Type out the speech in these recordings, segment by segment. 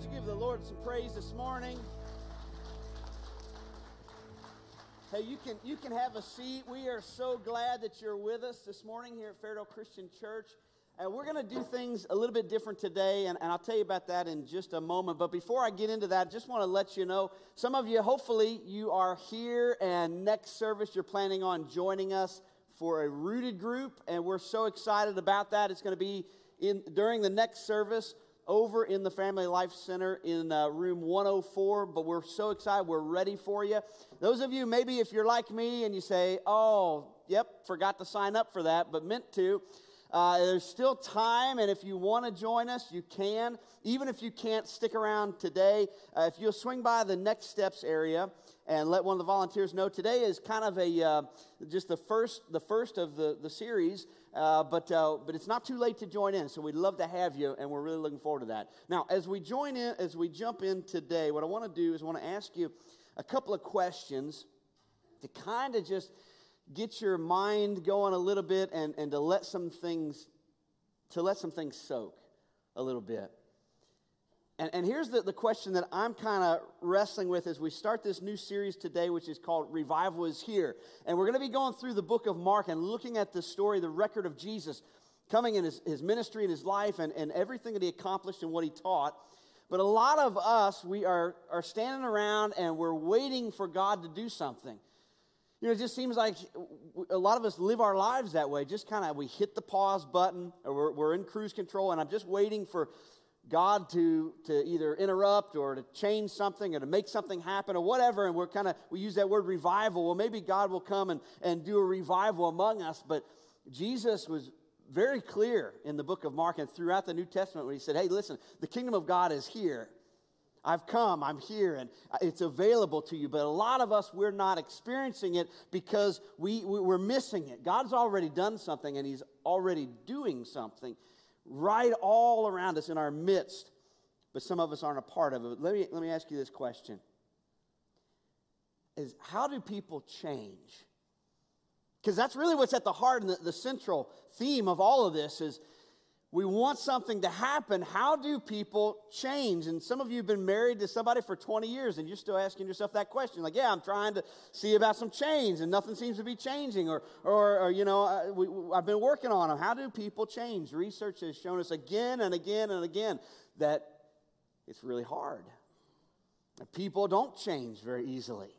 Would you give the Lord some praise this morning? Hey, you can you can have a seat. We are so glad that you're with us this morning here at Fairdale Christian Church. And we're going to do things a little bit different today, and, and I'll tell you about that in just a moment. But before I get into that, I just want to let you know some of you, hopefully, you are here, and next service, you're planning on joining us for a rooted group, and we're so excited about that. It's going to be in during the next service over in the Family Life Center in uh, room 104, but we're so excited. We're ready for you. Those of you, maybe if you're like me and you say, oh, yep, forgot to sign up for that, but meant to. Uh, there's still time, and if you want to join us, you can. Even if you can't stick around today, uh, if you'll swing by the next steps area and let one of the volunteers know, today is kind of a uh, just the first the first of the the series. Uh, but, uh, but it's not too late to join in, so we'd love to have you, and we're really looking forward to that. Now, as we join in, as we jump in today, what I want to do is I want to ask you a couple of questions to kind of just get your mind going a little bit and, and to let some things to let some things soak a little bit. And, and here's the, the question that I'm kind of wrestling with as we start this new series today, which is called Revival is Here. And we're going to be going through the book of Mark and looking at the story, the record of Jesus coming in his, his ministry and his life and, and everything that he accomplished and what he taught. But a lot of us, we are, are standing around and we're waiting for God to do something. You know, it just seems like a lot of us live our lives that way. Just kind of, we hit the pause button or we're, we're in cruise control, and I'm just waiting for God to, to either interrupt or to change something or to make something happen or whatever. And we're kind of, we use that word revival. Well, maybe God will come and, and do a revival among us. But Jesus was very clear in the book of Mark and throughout the New Testament when he said, hey, listen, the kingdom of God is here. I've come, I'm here, and it's available to you. But a lot of us, we're not experiencing it because we, we're missing it. God's already done something, and He's already doing something right all around us in our midst, but some of us aren't a part of it. Let me, let me ask you this question is how do people change? Because that's really what's at the heart and the, the central theme of all of this is we want something to happen. How do people change? And some of you have been married to somebody for 20 years and you're still asking yourself that question. Like, yeah, I'm trying to see about some change and nothing seems to be changing. Or, or, or you know, uh, I, we, I've been working on them. How do people change? Research has shown us again and again and again that it's really hard. People don't change very easily.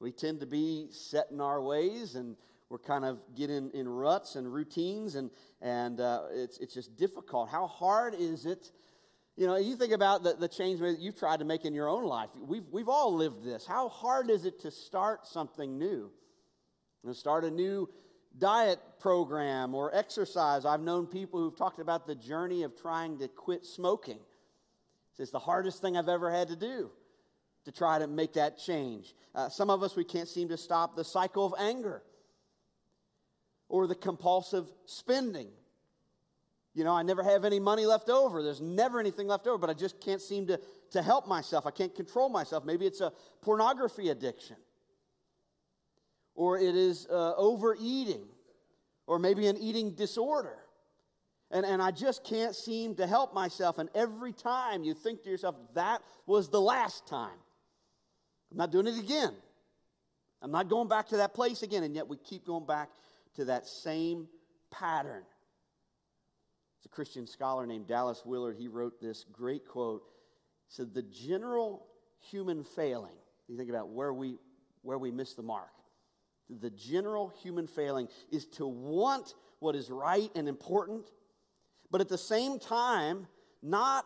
We tend to be set in our ways and we're kind of getting in ruts and routines, and, and uh, it's, it's just difficult. How hard is it? You know, you think about the, the change that you've tried to make in your own life. We've, we've all lived this. How hard is it to start something new? To start a new diet program or exercise. I've known people who've talked about the journey of trying to quit smoking. It's the hardest thing I've ever had to do to try to make that change. Uh, some of us, we can't seem to stop the cycle of anger or the compulsive spending. You know, I never have any money left over. There's never anything left over, but I just can't seem to, to help myself. I can't control myself. Maybe it's a pornography addiction, or it is uh, overeating, or maybe an eating disorder. And, and I just can't seem to help myself. And every time you think to yourself, that was the last time. I'm not doing it again. I'm not going back to that place again. And yet we keep going back to that same pattern. It's a Christian scholar named Dallas Willard. He wrote this great quote. He said, The general human failing, you think about where we, where we miss the mark. The general human failing is to want what is right and important, but at the same time, not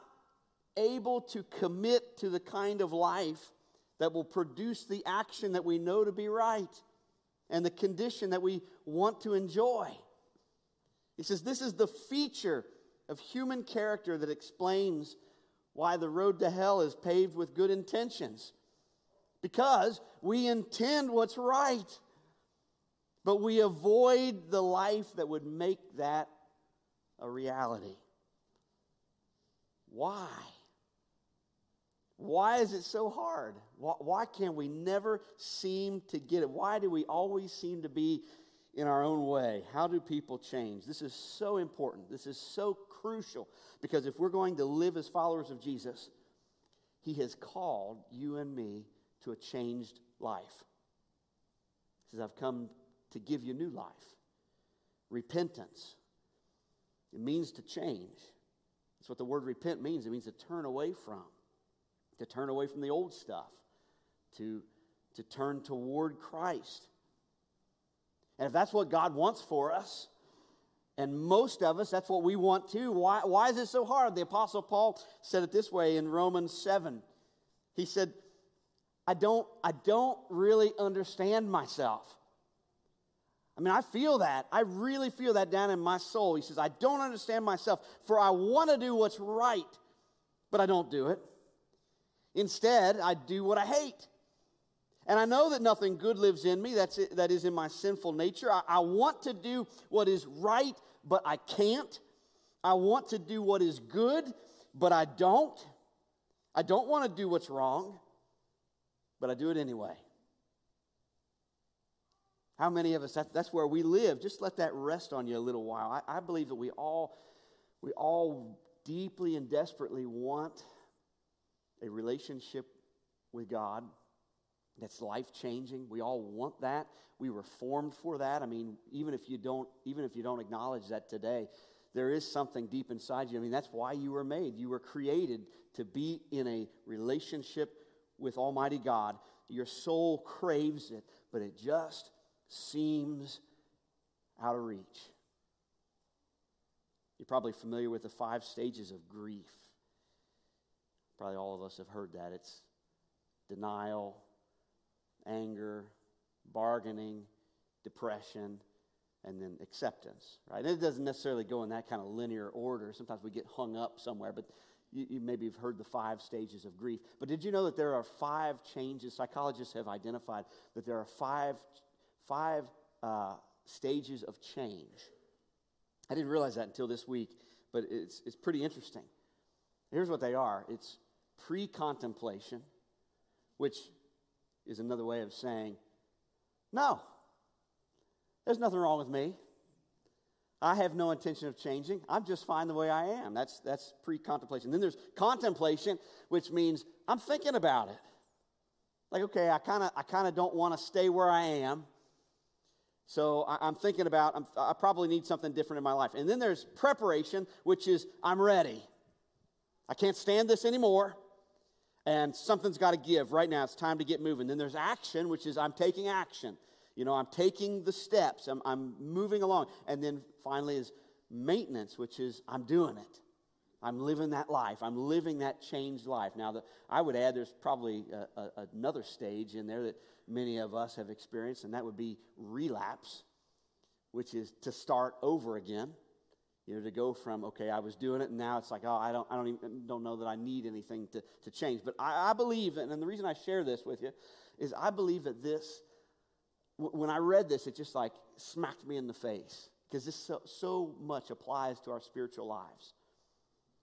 able to commit to the kind of life that will produce the action that we know to be right and the condition that we want to enjoy. He says this is the feature of human character that explains why the road to hell is paved with good intentions. Because we intend what's right, but we avoid the life that would make that a reality. Why? Why is it so hard? Why, why can't we never seem to get it? Why do we always seem to be in our own way? How do people change? This is so important. This is so crucial because if we're going to live as followers of Jesus, He has called you and me to a changed life. He says, I've come to give you new life. Repentance. It means to change. That's what the word repent means. It means to turn away from, to turn away from the old stuff, to, to turn toward Christ. And if that's what God wants for us, and most of us, that's what we want too. Why, why is it so hard? The Apostle Paul said it this way in Romans 7. He said, I don't, I don't really understand myself. I mean, I feel that. I really feel that down in my soul. He says, I don't understand myself, for I want to do what's right, but I don't do it. Instead, I do what I hate. And I know that nothing good lives in me, that's it, that is in my sinful nature. I, I want to do what is right, but I can't. I want to do what is good, but I don't. I don't want to do what's wrong, but I do it anyway. How many of us, that, that's where we live. Just let that rest on you a little while. I, I believe that we all, we all deeply and desperately want a relationship with God that's life changing. We all want that. We were formed for that. I mean, even if you don't, even if you don't acknowledge that today, there is something deep inside you. I mean, that's why you were made. You were created to be in a relationship with Almighty God. Your soul craves it, but it just seems out of reach. You're probably familiar with the five stages of grief. Probably all of us have heard that. It's denial, anger, bargaining, depression, and then acceptance, right? And it doesn't necessarily go in that kind of linear order. Sometimes we get hung up somewhere, but you, you maybe have heard the five stages of grief. But did you know that there are five changes? Psychologists have identified that there are five, five uh, stages of change. I didn't realize that until this week, but it's, it's pretty interesting. Here's what they are it's pre contemplation, which is another way of saying, no, there's nothing wrong with me. I have no intention of changing. I'm just fine the way I am. That's, that's pre contemplation. Then there's contemplation, which means I'm thinking about it. Like, okay, I kind of I kinda don't want to stay where I am. So I, am thinking about, I'm, I probably need something different in my life. And then there's preparation, which is I'm ready. I can't stand this anymore and something's got to give right now. It's time to get moving. Then there's action, which is I'm taking action. You know, I'm taking the steps, I'm, I'm moving along. And then finally is maintenance, which is I'm doing it. I'm living that life. I'm living that changed life. Now, the, I would add there's probably a, a, another stage in there that many of us have experienced, and that would be relapse, which is to start over again. You know, to go from, okay, I was doing it, and now it's like, oh, I don't, I don't even don't know that I need anything to, to change. But I, I believe, and the reason I share this with you is I believe that this, when I read this, it just like smacked me in the face because this so, so much applies to our spiritual lives.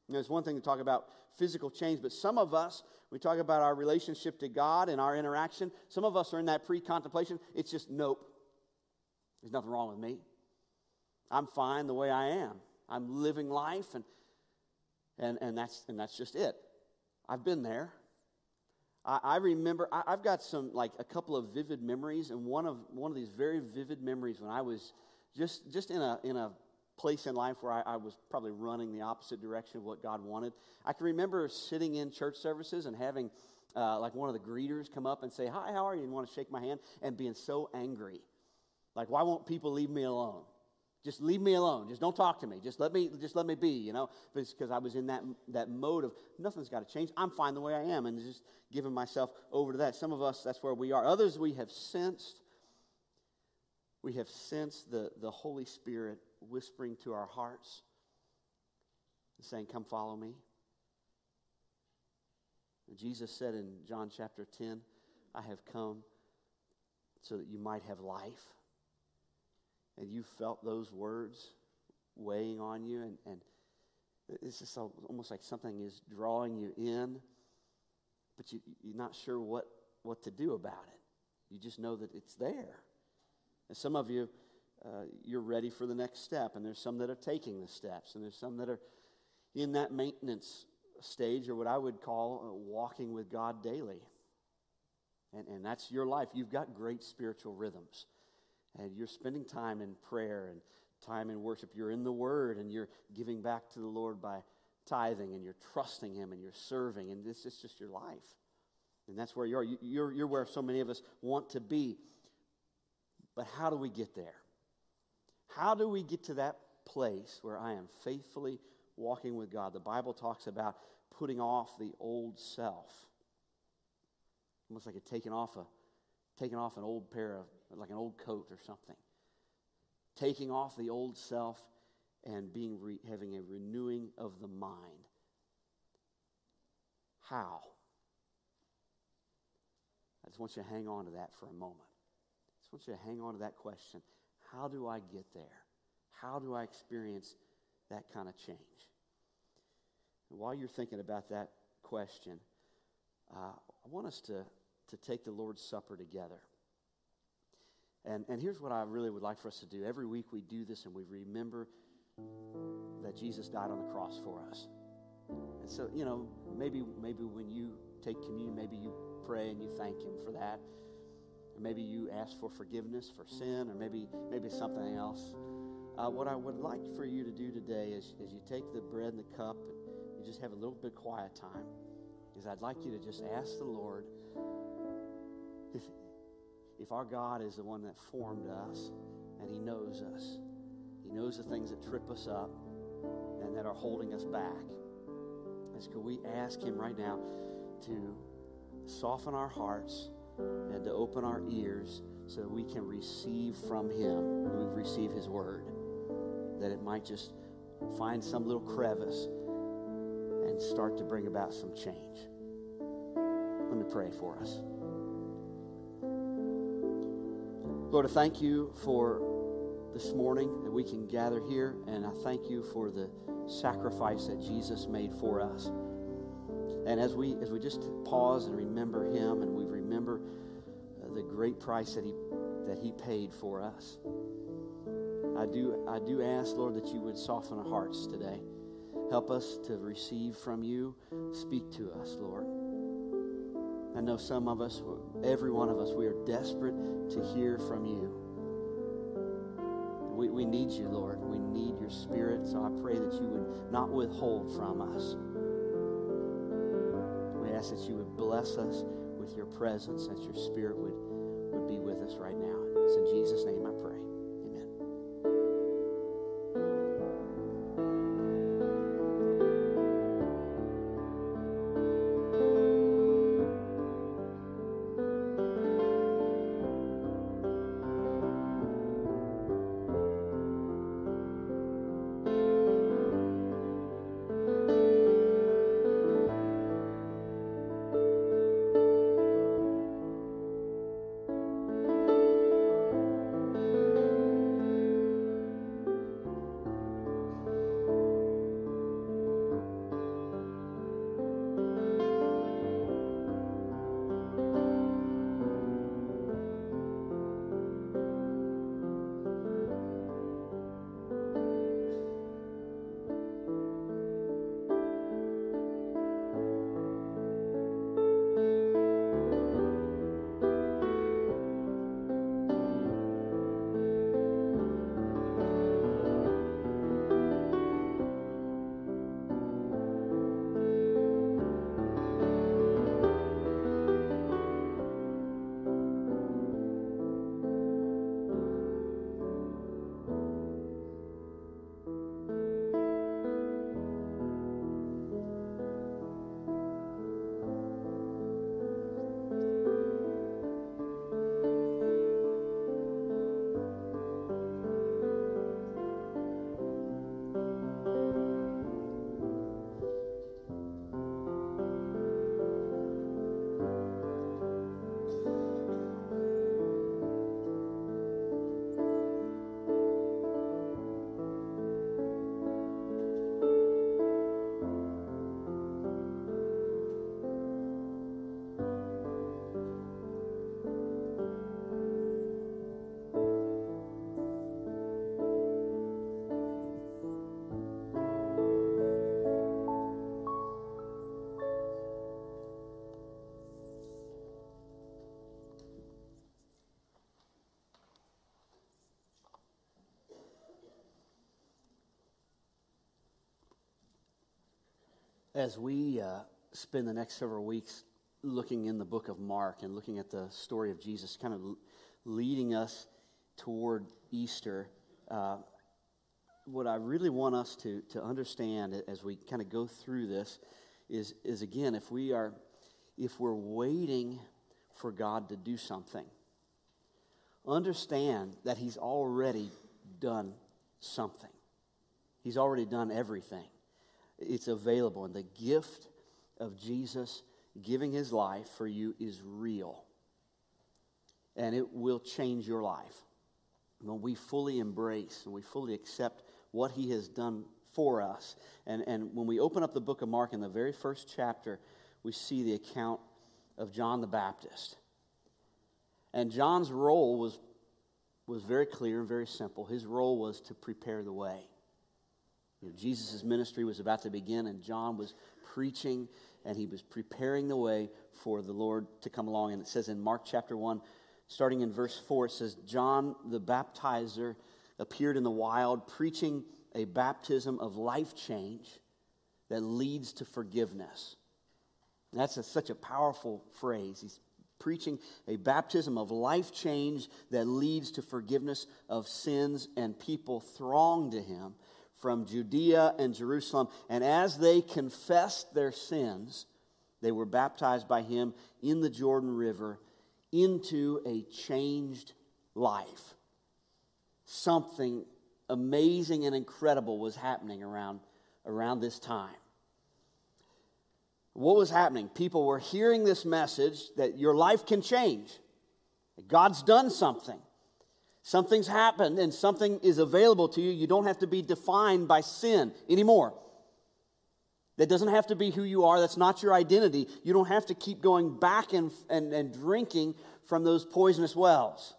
You know, it's one thing to talk about physical change, but some of us, we talk about our relationship to God and our interaction. Some of us are in that pre contemplation. It's just, nope, there's nothing wrong with me. I'm fine the way I am. I'm living life, and, and, and, that's, and that's just it. I've been there. I, I remember, I, have got some, like a couple of vivid memories, and one of, one of these very vivid memories when I was just, just in, a, in a place in life where I, I, was probably running the opposite direction of what God wanted. I can remember sitting in church services and having uh, like one of the greeters come up and say, Hi, how are you? and want to shake my hand and being so angry. Like, why won't people leave me alone? Just leave me alone. Just don't talk to me. Just let me, just let me be, you know, because I was in that, that mode of nothing's got to change. I'm fine the way I am and just giving myself over to that. Some of us, that's where we are. Others, we have sensed, we have sensed the, the Holy Spirit whispering to our hearts and saying, Come follow me. And Jesus said in John chapter 10, I have come so that you might have life and you felt those words weighing on you, and, and it's just almost like something is drawing you in, but you, you're not sure what, what to do about it. You just know that it's there. And some of you, uh, you're ready for the next step, and there's some that are taking the steps, and there's some that are in that maintenance stage or what I would call uh, walking with God daily. And, and that's your life. You've got great spiritual rhythms. And you're spending time in prayer and time in worship. You're in the Word and you're giving back to the Lord by tithing and you're trusting Him and you're serving. And this is just your life. And that's where you are. You're, you're where so many of us want to be. But how do we get there? How do we get to that place where I am faithfully walking with God? The Bible talks about putting off the old self. Almost like a taking off a taking off an old pair of like an old coat or something. Taking off the old self and being re, having a renewing of the mind. How? I just want you to hang on to that for a moment. I just want you to hang on to that question. How do I get there? How do I experience that kind of change? And while you're thinking about that question, uh, I want us to, to take the Lord's Supper together. And, and here's what I really would like for us to do. Every week we do this and we remember that Jesus died on the cross for us. And so, you know, maybe, maybe when you take communion, maybe you pray and you thank Him for that. Or maybe you ask for forgiveness for sin, or maybe, maybe something else. Uh, what I would like for you to do today is, is you take the bread and the cup and you just have a little bit of quiet time. Is I'd like you to just ask the Lord if, if our God is the one that formed us and He knows us, He knows the things that trip us up and that are holding us back. Is could we ask Him right now to soften our hearts and to open our ears so that we can receive from Him, we receive His Word, that it might just find some little crevice and start to bring about some change. Let me pray for us. Lord, I thank you for this morning that we can gather here, and I thank you for the sacrifice that Jesus made for us. And as we as we just pause and remember him and we remember uh, the great price that he that he paid for us. I do I do ask Lord that you would soften our hearts today. Help us to receive from you. Speak to us, Lord. I know some of us, every one of us, we are desperate to hear from you. We, we need you, Lord. We need your spirit. So I pray that you would not withhold from us. We ask that you would bless us with your presence, that your spirit would, would be with us right now. It's in Jesus' name I pray. As we uh, spend the next several weeks looking in the book of Mark and looking at the story of Jesus, kind of leading us toward Easter, uh, what I really want us to, to understand as we kind of go through this is, is again, if we are, if we're waiting for God to do something, understand that He's already done something. He's already done everything it's available. And the gift of Jesus giving his life for you is real. And it will change your life. When we fully embrace and we fully accept what he has done for us. And, and when we open up the book of Mark in the very first chapter, we see the account of John the Baptist. And John's role was, was very clear and very simple. His role was to prepare the way. You know, Jesus' ministry was about to begin, and John was preaching and he was preparing the way for the Lord to come along. And it says in Mark chapter 1, starting in verse 4, it says, John the baptizer appeared in the wild, preaching a baptism of life change that leads to forgiveness. That's a, such a powerful phrase. He's preaching a baptism of life change that leads to forgiveness of sins, and people throng to him from Judea and Jerusalem. And as they confessed their sins, they were baptized by him in the Jordan River into a changed life. Something amazing and incredible was happening around, around this time. What was happening? People were hearing this message that your life can change. God's done something. Something's happened and something is available to you. You don't have to be defined by sin anymore. That doesn't have to be who you are. That's not your identity. You don't have to keep going back and, and, and drinking from those poisonous wells.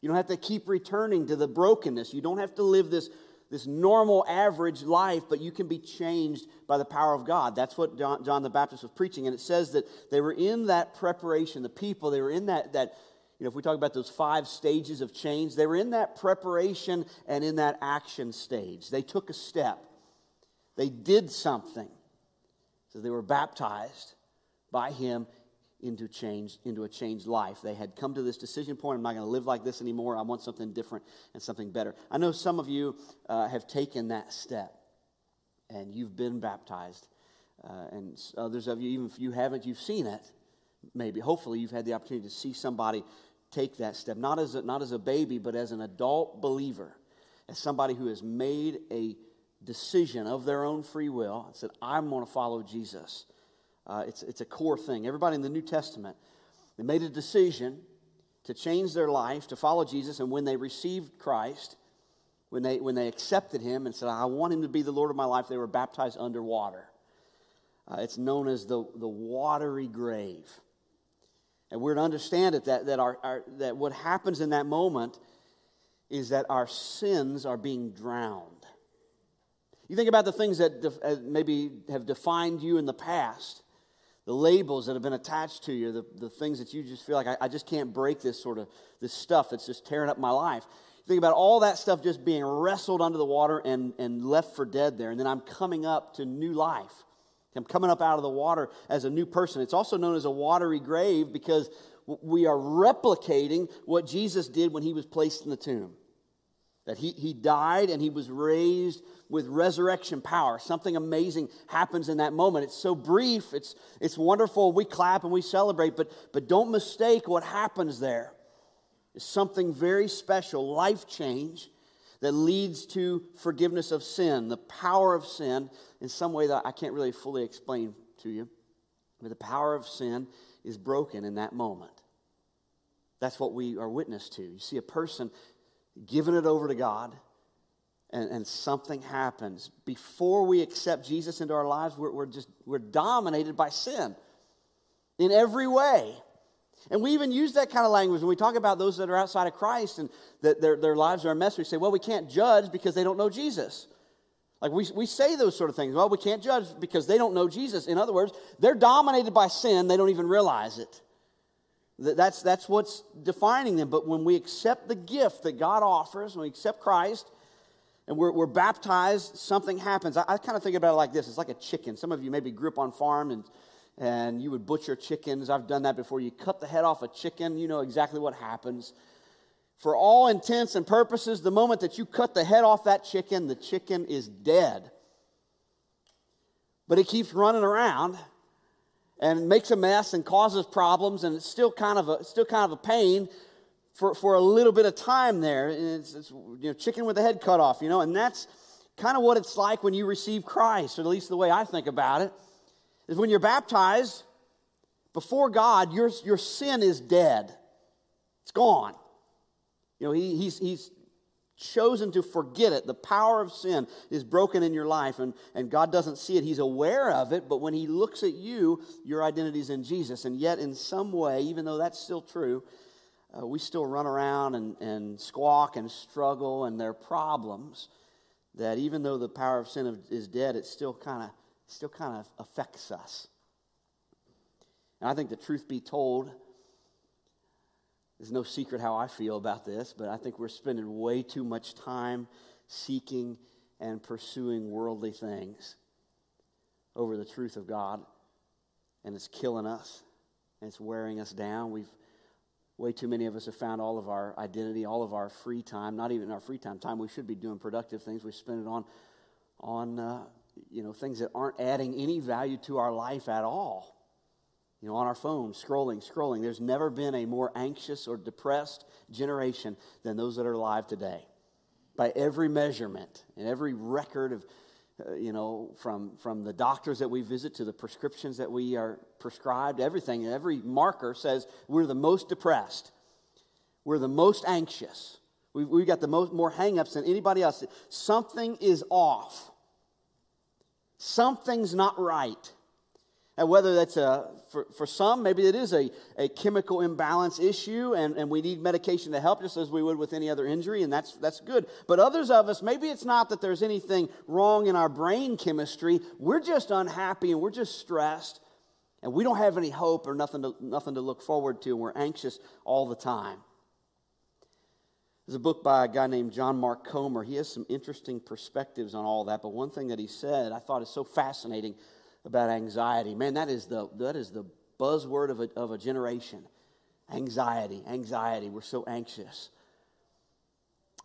You don't have to keep returning to the brokenness. You don't have to live this, this normal, average life, but you can be changed by the power of God. That's what John, John the Baptist was preaching. And it says that they were in that preparation, the people, they were in that, that you know, if we talk about those five stages of change, they were in that preparation and in that action stage. They took a step, they did something. So they were baptized by him into change into a changed life. They had come to this decision point i'm not going to live like this anymore. I want something different and something better. I know some of you uh, have taken that step and you've been baptized uh, and others of you even if you haven't you've seen it maybe. Hopefully you've had the opportunity to see somebody take that step, not as a, not as a baby, but as an adult believer, as somebody who has made a decision of their own free will and said, I'm going to follow Jesus. Uh, it's, it's a core thing. Everybody in the New Testament, they made a decision to change their life, to follow Jesus, and when they received Christ, when they, when they accepted him and said, I want him to be the Lord of my life, they were baptized underwater. Uh, it's known as the, the watery grave. And we're to understand it that, that, our, our, that what happens in that moment is that our sins are being drowned. You think about the things that uh, maybe have defined you in the past, the labels that have been attached to you, the, the things that you just feel like, I, I just can't break this sort of, this stuff that's just tearing up my life. You think about all that stuff just being wrestled under the water and, and left for dead there. And then I'm coming up to new life. I'm coming up out of the water as a new person. It's also known as a watery grave because we are replicating what Jesus did when he was placed in the tomb. That he, he died and he was raised with resurrection power. Something amazing happens in that moment. It's so brief, it's, it's wonderful. We clap and we celebrate, but, but don't mistake what happens there. It's something very special, life change that leads to forgiveness of sin, the power of sin, in some way that I can't really fully explain to you. But the power of sin is broken in that moment. That's what we are witness to. You see a person giving it over to God, and, and something happens. Before we accept Jesus into our lives, we're, we're just we're dominated by sin in every way. And we even use that kind of language when we talk about those that are outside of Christ and that their, their lives are a mess. We say, well, we can't judge because they don't know Jesus. Like we, we say those sort of things. Well, we can't judge because they don't know Jesus. In other words, they're dominated by sin, they don't even realize it. That's, that's what's defining them. But when we accept the gift that God offers, when we accept Christ, and we're, we're baptized, something happens. I, I kind of think about it like this it's like a chicken. Some of you maybe grew up on farm and, and you would butcher chickens. I've done that before. You cut the head off a chicken, you know exactly what happens. For all intents and purposes, the moment that you cut the head off that chicken, the chicken is dead. But it keeps running around and makes a mess and causes problems, and it's still kind of a, still kind of a pain for, for a little bit of time there. It's, it's, you know, chicken with the head cut off, you know, and that's kind of what it's like when you receive Christ, or at least the way I think about it, is when you're baptized before God, your, your sin is dead. It's gone. You know, he, he's, he's chosen to forget it. The power of sin is broken in your life, and, and God doesn't see it. He's aware of it, but when He looks at you, your identity is in Jesus. And yet, in some way, even though that's still true, uh, we still run around and, and squawk and struggle, and there are problems that even though the power of sin is dead, it still kind of still kind of affects us. And I think the truth be told, there's no secret how I feel about this, but I think we're spending way too much time seeking and pursuing worldly things over the truth of God, and it's killing us and it's wearing us down. We've Way too many of us have found all of our identity, all of our free time, not even our free time, time we should be doing productive things. We spend it on, on uh, you know, things that aren't adding any value to our life at all. You know, on our phone, scrolling, scrolling. There's never been a more anxious or depressed generation than those that are alive today. By every measurement and every record of uh, you know, from, from the doctors that we visit to the prescriptions that we are prescribed, everything, every marker says we're the most depressed. We're the most anxious. We've, we've got the most, more hangups than anybody else. Something is off. Something's not right. And whether that's a, for, for some, maybe it is a, a chemical imbalance issue and, and we need medication to help just as we would with any other injury, and that's, that's good. But others of us, maybe it's not that there's anything wrong in our brain chemistry. We're just unhappy and we're just stressed and we don't have any hope or nothing to, nothing to look forward to, and we're anxious all the time. There's a book by a guy named John Mark Comer. He has some interesting perspectives on all that, but one thing that he said I thought is so fascinating about anxiety. Man, that is the, that is the buzzword of a, of a generation. Anxiety, anxiety. We're so anxious.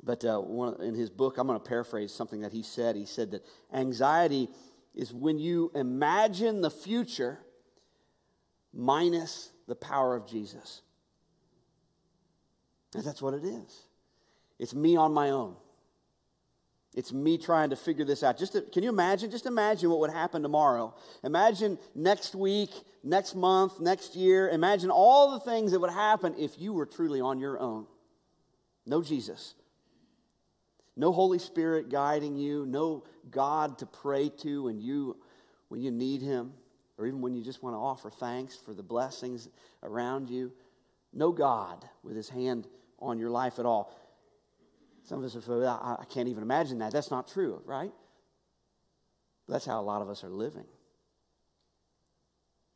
But uh, one, in his book, I'm going to paraphrase something that he said. He said that anxiety is when you imagine the future minus the power of Jesus. And that's what it is. It's me on my own. It's me trying to figure this out. Just to, can you imagine? Just imagine what would happen tomorrow. Imagine next week, next month, next year. Imagine all the things that would happen if you were truly on your own. No Jesus. No Holy Spirit guiding you, no God to pray to when you when you need him or even when you just want to offer thanks for the blessings around you. No God with his hand on your life at all. Some of us are, I, I can't even imagine that. That's not true, right? That's how a lot of us are living.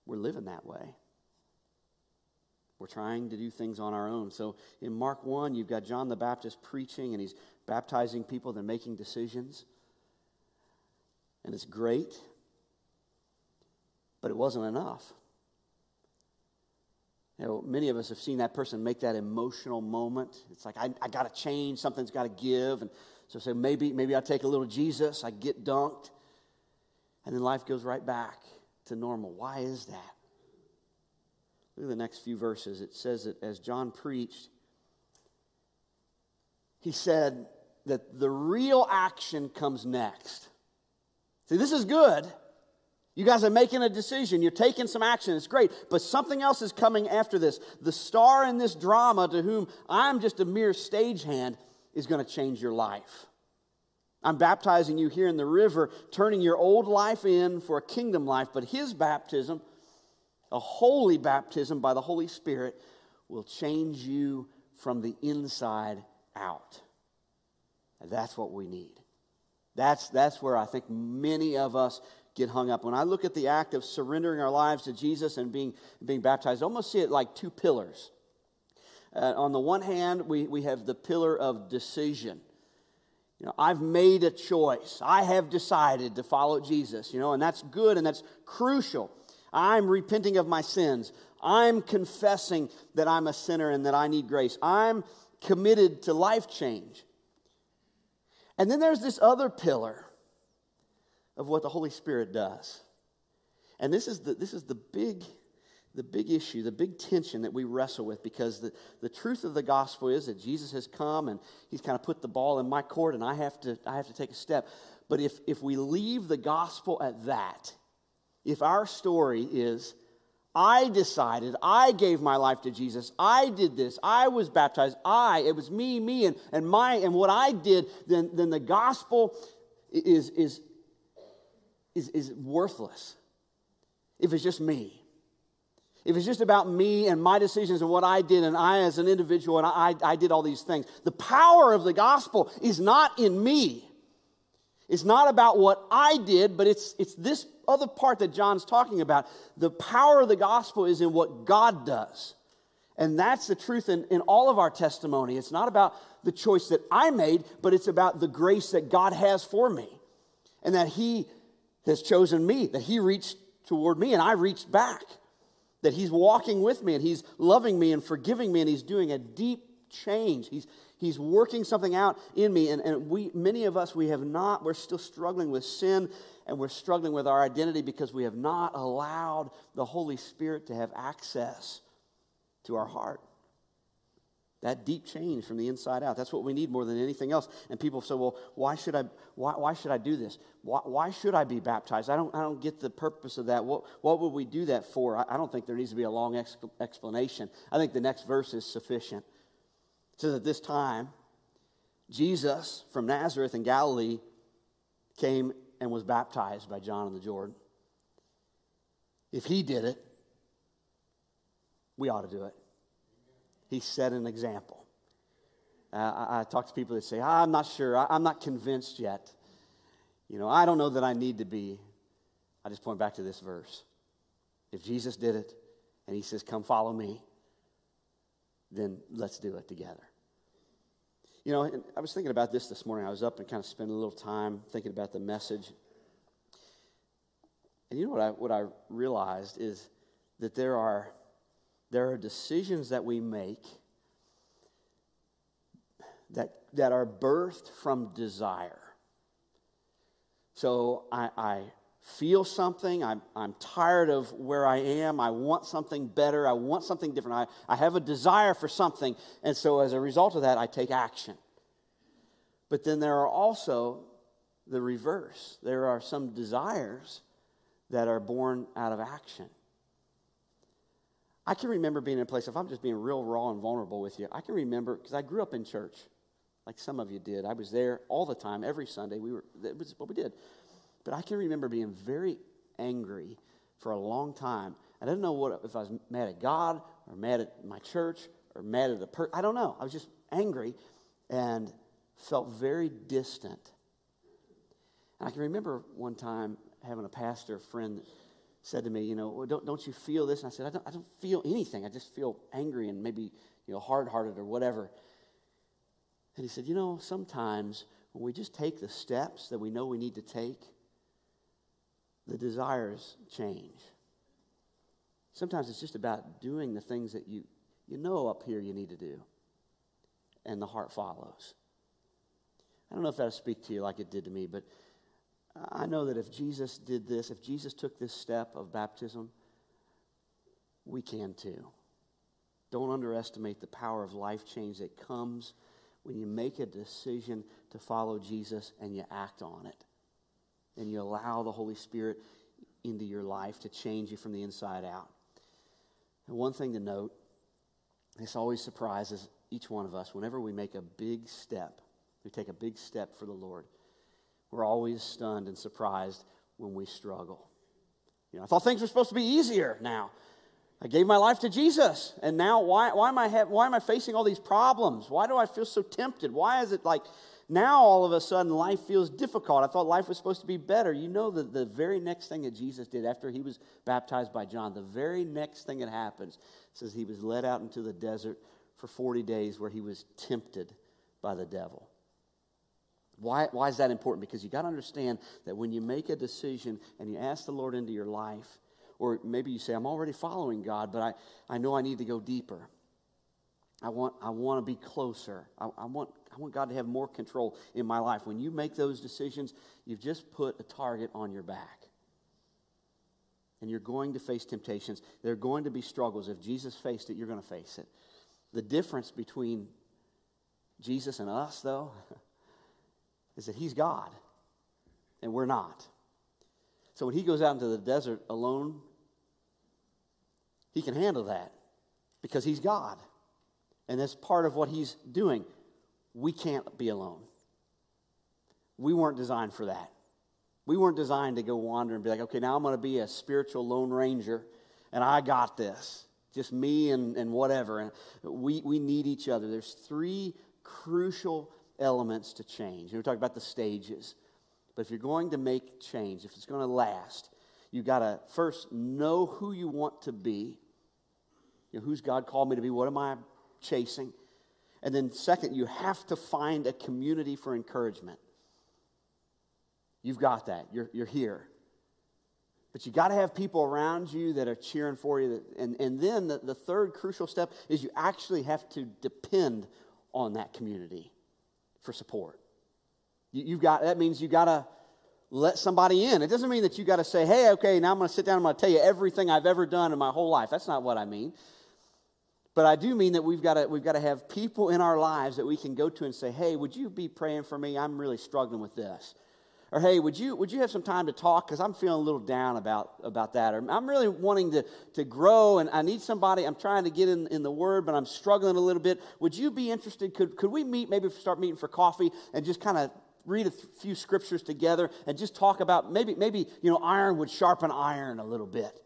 We're living that way. We're trying to do things on our own. So in Mark 1, you've got John the Baptist preaching and he's baptizing people, they're making decisions. And it's great, but it wasn't enough. You know, many of us have seen that person make that emotional moment. It's like, I, I got to change, something's got to give. And so say, maybe, maybe I'll take a little Jesus, I get dunked, and then life goes right back to normal. Why is that? Look at the next few verses. It says that as John preached, he said that the real action comes next. See, this is good. You guys are making a decision. You're taking some action. It's great. But something else is coming after this. The star in this drama, to whom I'm just a mere stagehand, is going to change your life. I'm baptizing you here in the river, turning your old life in for a kingdom life. But his baptism, a holy baptism by the Holy Spirit, will change you from the inside out. And that's what we need. That's, that's where I think many of us get hung up. When I look at the act of surrendering our lives to Jesus and being, being baptized, I almost see it like two pillars. Uh, on the one hand, we, we have the pillar of decision. You know, I've made a choice. I have decided to follow Jesus, you know, and that's good and that's crucial. I'm repenting of my sins. I'm confessing that I'm a sinner and that I need grace. I'm committed to life change. And then there's this other pillar of what the Holy Spirit does. And this is the, this is the big the big issue, the big tension that we wrestle with because the, the truth of the gospel is that Jesus has come and he's kind of put the ball in my court and I have to, I have to take a step. But if, if we leave the gospel at that, if our story is, I decided, I gave my life to Jesus, I did this, I was baptized, I, it was me, me, and, and my, and what I did, then, then the gospel is, is, is, is worthless. If it's just me if it's just about me and my decisions and what I did, and I as an individual, and I, I did all these things, the power of the gospel is not in me. It's not about what I did, but it's, it's this other part that John's talking about. The power of the gospel is in what God does. And that's the truth in, in all of our testimony. It's not about the choice that I made, but it's about the grace that God has for me. And that He has chosen me, that He reached toward me, and I reached back that He's walking with me and He's loving me and forgiving me and He's doing a deep change. He's, he's working something out in me. And, and we, many of us, we have not, we're still struggling with sin and we're struggling with our identity because we have not allowed the Holy Spirit to have access to our heart. That deep change from the inside out. That's what we need more than anything else. And people say, well, why should I, why, why should I do this? Why, why, should I be baptized? I don't, I don't get the purpose of that. What, what would we do that for? I, I don't think there needs to be a long ex- explanation. I think the next verse is sufficient. It says, at this time, Jesus from Nazareth in Galilee came and was baptized by John in the Jordan. If he did it, we ought to do it. He set an example. Uh, I, I, talk to people that say, ah, I'm not sure, I, I'm not convinced yet. You know, I don't know that I need to be. I just point back to this verse. If Jesus did it and he says, Come follow me, then let's do it together. You know, I was thinking about this this morning. I was up and kind of spent a little time thinking about the message. And you know what I, what I realized is that there are there are decisions that we make that, that are birthed from desire. So I, I feel something, I'm, I'm tired of where I am, I want something better, I want something different, I, I have a desire for something, and so as a result of that, I take action. But then there are also the reverse. There are some desires that are born out of action. I can remember being in a place, if I'm just being real raw and vulnerable with you, I can remember, because I grew up in church, like some of you did. I was there all the time, every Sunday. We were, that was what we did. But I can remember being very angry for a long time. I didn't know what, if I was mad at God or mad at my church or mad at the person. I don't know. I was just angry and felt very distant. And I can remember one time having a pastor friend said to me, you know, don't, don't you feel this? And I said, I don't, I don't feel anything. I just feel angry and maybe, you know, hard-hearted or whatever. And he said, you know, sometimes when we just take the steps that we know we need to take, the desires change. Sometimes it's just about doing the things that you, you know up here you need to do, and the heart follows. I don't know if that'll speak to you like it did to me, but I know that if Jesus did this, if Jesus took this step of baptism, we can too. Don't underestimate the power of life change that comes when you make a decision to follow Jesus and you act on it. And you allow the Holy Spirit into your life to change you from the inside out. And one thing to note this always surprises each one of us whenever we make a big step, we take a big step for the Lord we're always stunned and surprised when we struggle. You know, I thought things were supposed to be easier now. I gave my life to Jesus, and now why, why, am I ha- why am I facing all these problems? Why do I feel so tempted? Why is it like now all of a sudden life feels difficult? I thought life was supposed to be better. You know that the very next thing that Jesus did after he was baptized by John, the very next thing that happens says he was led out into the desert for 40 days where he was tempted by the devil. Why, why is that important? Because you got to understand that when you make a decision and you ask the Lord into your life, or maybe you say, I'm already following God, but I, I know I need to go deeper. I want, I want to be closer. I, I, want, I want God to have more control in my life. When you make those decisions, you've just put a target on your back. And you're going to face temptations. There are going to be struggles. If Jesus faced it, you're going to face it. The difference between Jesus and us, though, is that He's God and we're not. So when He goes out into the desert alone, He can handle that because He's God. And that's part of what He's doing. We can't be alone. We weren't designed for that. We weren't designed to go wander and be like, okay, now I'm going to be a spiritual lone ranger and I got this. Just me and, and whatever. And we, we need each other. There's three crucial elements to change. And we talk about the stages. But if you're going to make change, if it's going to last, you got to first know who you want to be. You know, who's God called me to be? What am I chasing? And then, second, you have to find a community for encouragement. You've got that. You're, you're here. But you got to have people around you that are cheering for you. And, and then the, the third crucial step is you actually have to depend on that community for support. You, have got, that means you got to let somebody in. It doesn't mean that you got to say, hey, okay, now I'm going to sit down I'm going to tell you everything I've ever done in my whole life. That's not what I mean. But I do mean that we've got to, we've got to have people in our lives that we can go to and say, hey, would you be praying for me? I'm really struggling with this or hey would you would you have some time to talk? Because i'm feeling a little down about about that or i'm really wanting to to grow and i need somebody i'm trying to get in, in the word but i'm struggling a little bit. Would you be interested could could we meet maybe start meeting for coffee and just kind of read a few scriptures together and just talk about maybe maybe you know iron would sharpen iron a little bit.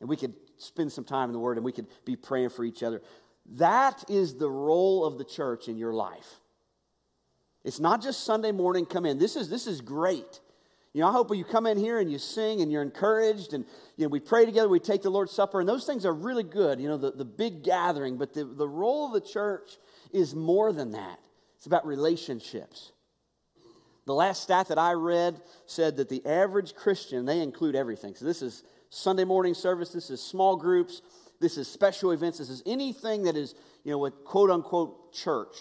And we could spend some time in the word and we could be praying for each other. That is the role of the church in your life it's not just Sunday morning come in. This is, this is great. You know, I hope you come in here and you sing and you're encouraged and, you know, we pray together, we take the Lord's Supper, and those things are really good, you know, the, the big gathering. But the, the role of the church is more than that. It's about relationships. The last stat that I read said that the average Christian, they include everything. So this is Sunday morning service, this is small groups, this is special events, this is anything that is, you know, what quote unquote church.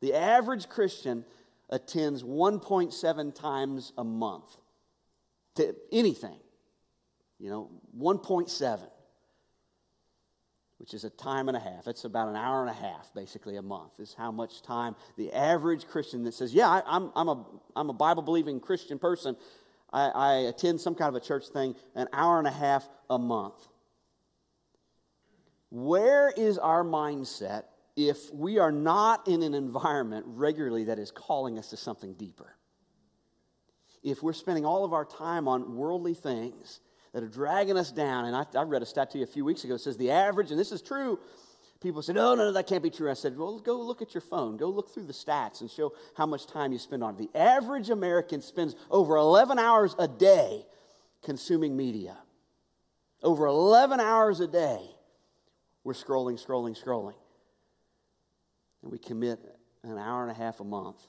The average Christian attends 1.7 times a month to anything. You know, 1.7, which is a time and a half. It's about an hour and a half, basically, a month, is how much time the average Christian that says, Yeah, I, am I'm, I'm, a, I'm a Bible believing Christian person, I, I attend some kind of a church thing, an hour and a half a month. Where is our mindset if we are not in an environment regularly that is calling us to something deeper. If we're spending all of our time on worldly things that are dragging us down, and I, I read a stat to you a few weeks ago, it says the average, and this is true, people said, oh, no, no, that can't be true. I said, well, go look at your phone. Go look through the stats and show how much time you spend on it. The average American spends over 11 hours a day consuming media. Over 11 hours a day, we're scrolling, scrolling, scrolling and we commit an hour and a half a month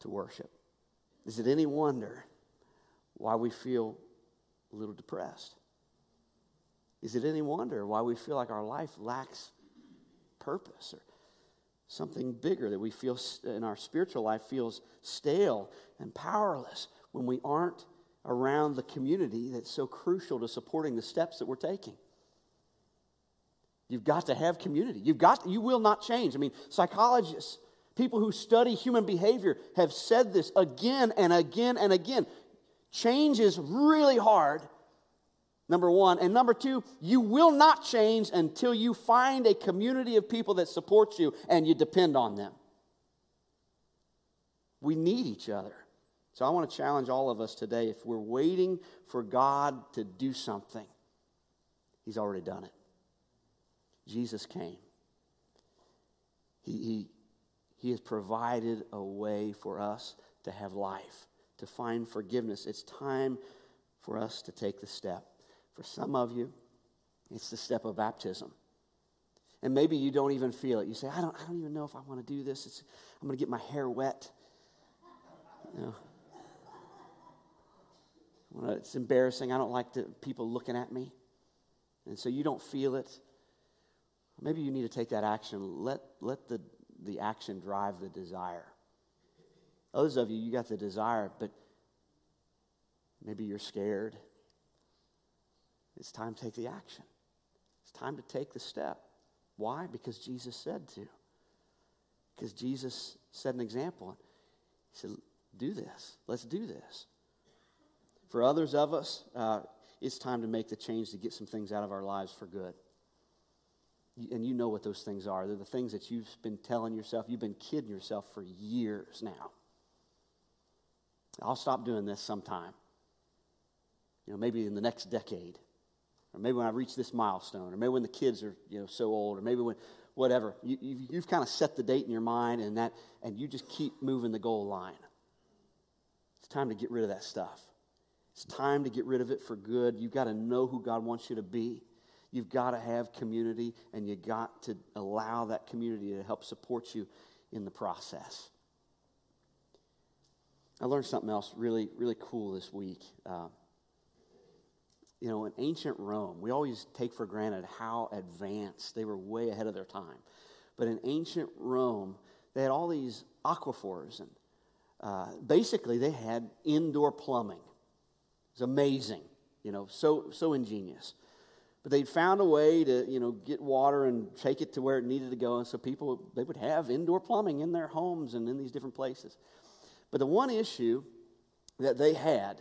to worship. Is it any wonder why we feel a little depressed? Is it any wonder why we feel like our life lacks purpose or something bigger that we feel in our spiritual life feels stale and powerless when we aren't around the community that's so crucial to supporting the steps that we're taking? You've got to have community. You've got, to, you will not change. I mean, psychologists, people who study human behavior have said this again and again and again. Change is really hard, number one. And number two, you will not change until you find a community of people that support you and you depend on them. We need each other. So I want to challenge all of us today if we're waiting for God to do something, He's already done it. Jesus came. He, he, he has provided a way for us to have life, to find forgiveness. It's time for us to take the step. For some of you, it's the step of baptism. And maybe you don't even feel it. You say, I don't, I don't even know if I want to do this. It's, I'm going to get my hair wet. You know, it's embarrassing. I don't like the people looking at me. And so you don't feel it. Maybe you need to take that action. Let, let the, the action drive the desire. Others of you, you got the desire, but maybe you're scared. It's time to take the action. It's time to take the step. Why? Because Jesus said to. Because Jesus set an example. He said, Do this. Let's do this. For others of us, uh, it's time to make the change to get some things out of our lives for good. And you know what those things are. They're the things that you've been telling yourself, you've been kidding yourself for years now. I'll stop doing this sometime. You know, maybe in the next decade. Or maybe when I reach this milestone. Or maybe when the kids are, you know, so old. Or maybe when whatever. You, you've, you've kind of set the date in your mind and that and you just keep moving the goal line. It's time to get rid of that stuff. It's time to get rid of it for good. You've got to know who God wants you to be. You've got to have community, and you got to allow that community to help support you in the process. I learned something else really, really cool this week. Uh, you know, in ancient Rome, we always take for granted how advanced they were way ahead of their time. But in ancient Rome, they had all these aquifers, and uh, basically they had indoor plumbing. It's amazing, you know, so so ingenious. But they'd found a way to, you know, get water and take it to where it needed to go. And so people, they would have indoor plumbing in their homes and in these different places. But the one issue that they had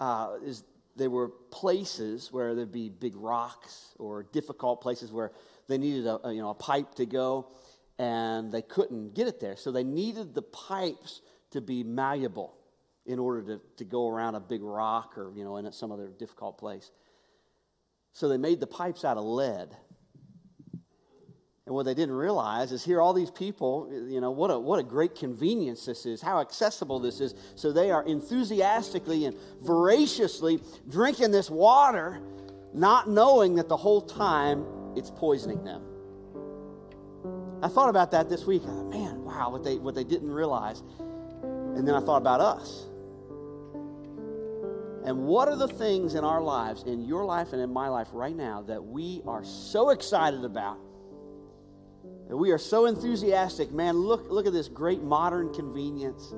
uh, is there were places where there'd be big rocks or difficult places where they needed a, a, you know, a pipe to go and they couldn't get it there. So they needed the pipes to be malleable in order to, to go around a big rock or, you know, in some other difficult place. So they made the pipes out of lead. And what they didn't realize is here all these people, you know, what a, what a great convenience this is, how accessible this is. So they are enthusiastically and voraciously drinking this water, not knowing that the whole time it's poisoning them. I thought about that this week. Man, wow, what they, what they didn't realize. And then I thought about us. And what are the things in our lives, in your life and in my life right now, that we are so excited about? That we are so enthusiastic. Man, look, look at this great modern convenience.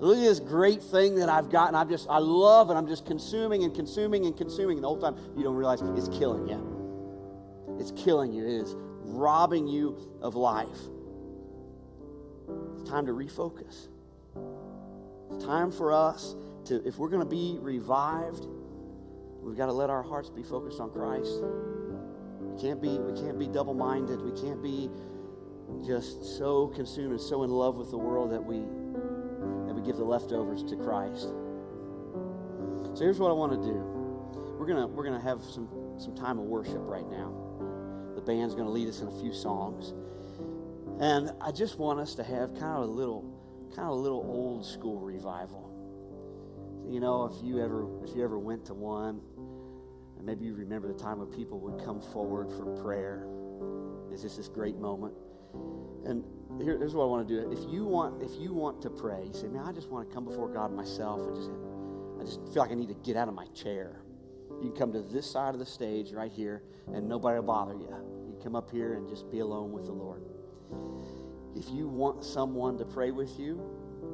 Look at this great thing that I've got, and I'm just, I love it. I'm just consuming and consuming and consuming. And the whole time you don't realize it's killing you. It's killing you. It is robbing you of life. It's time to refocus. It's time for us to, if we're going to be revived, we've got to let our hearts be focused on Christ. We can't be, we can't be double-minded. We can't be just so consumed and so in love with the world that we that we give the leftovers to Christ. So here's what I want to do. We're gonna we're gonna have some some time of worship right now. The band's gonna lead us in a few songs. And I just want us to have kind of a little kind of a little old school revival. You know, if you ever if you ever went to one, and maybe you remember the time when people would come forward for prayer. It's just this great moment. And here, here's what I want to do. If you want, if you want to pray, you say, "Man, I just want to come before God myself and just, I just feel like I need to get out of my chair." You can come to this side of the stage right here, and nobody will bother you. You come up here and just be alone with the Lord. If you want someone to pray with you,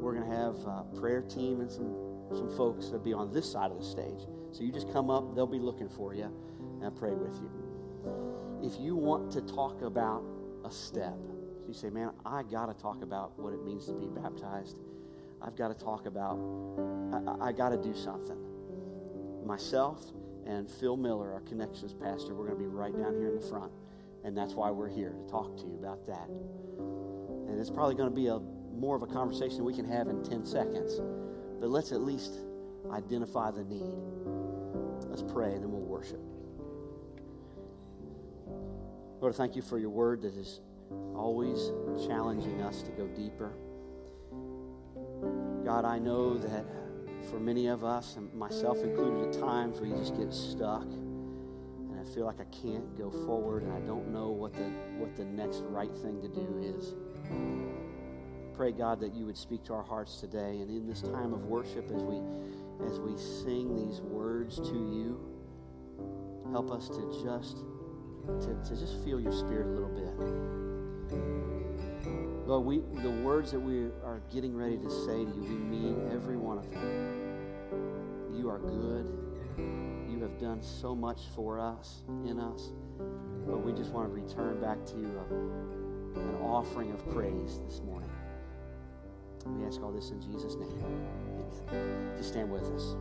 we're going to have a prayer team and some some folks that'll be on this side of the stage. So you just come up, they'll be looking for you and pray with you. If you want to talk about a step, you say, man, I got to talk about what it means to be baptized. I've got to talk about, I, I got to do something. Myself and Phil Miller, our connections pastor, we're going to be right down here in the front. And that's why we're here to talk to you about that. And it's probably going to be a more of a conversation we can have in 10 seconds. But let's at least identify the need. Let's pray and then we'll worship. Lord, thank you for your word that is always challenging us to go deeper. God, I know that for many of us, and myself included, at times we just get stuck and I feel like I can't go forward and I don't know what the, what the next right thing to do is. Pray, God, that you would speak to our hearts today. And in this time of worship, as we, as we sing these words to you, help us to just, to, to just feel your spirit a little bit. Lord, we, the words that we are getting ready to say to you, we mean every one of them. You are good. You have done so much for us, in us. But we just want to return back to you a, an offering of praise this morning. We ask all this in Jesus' name. Amen. Just stand with us.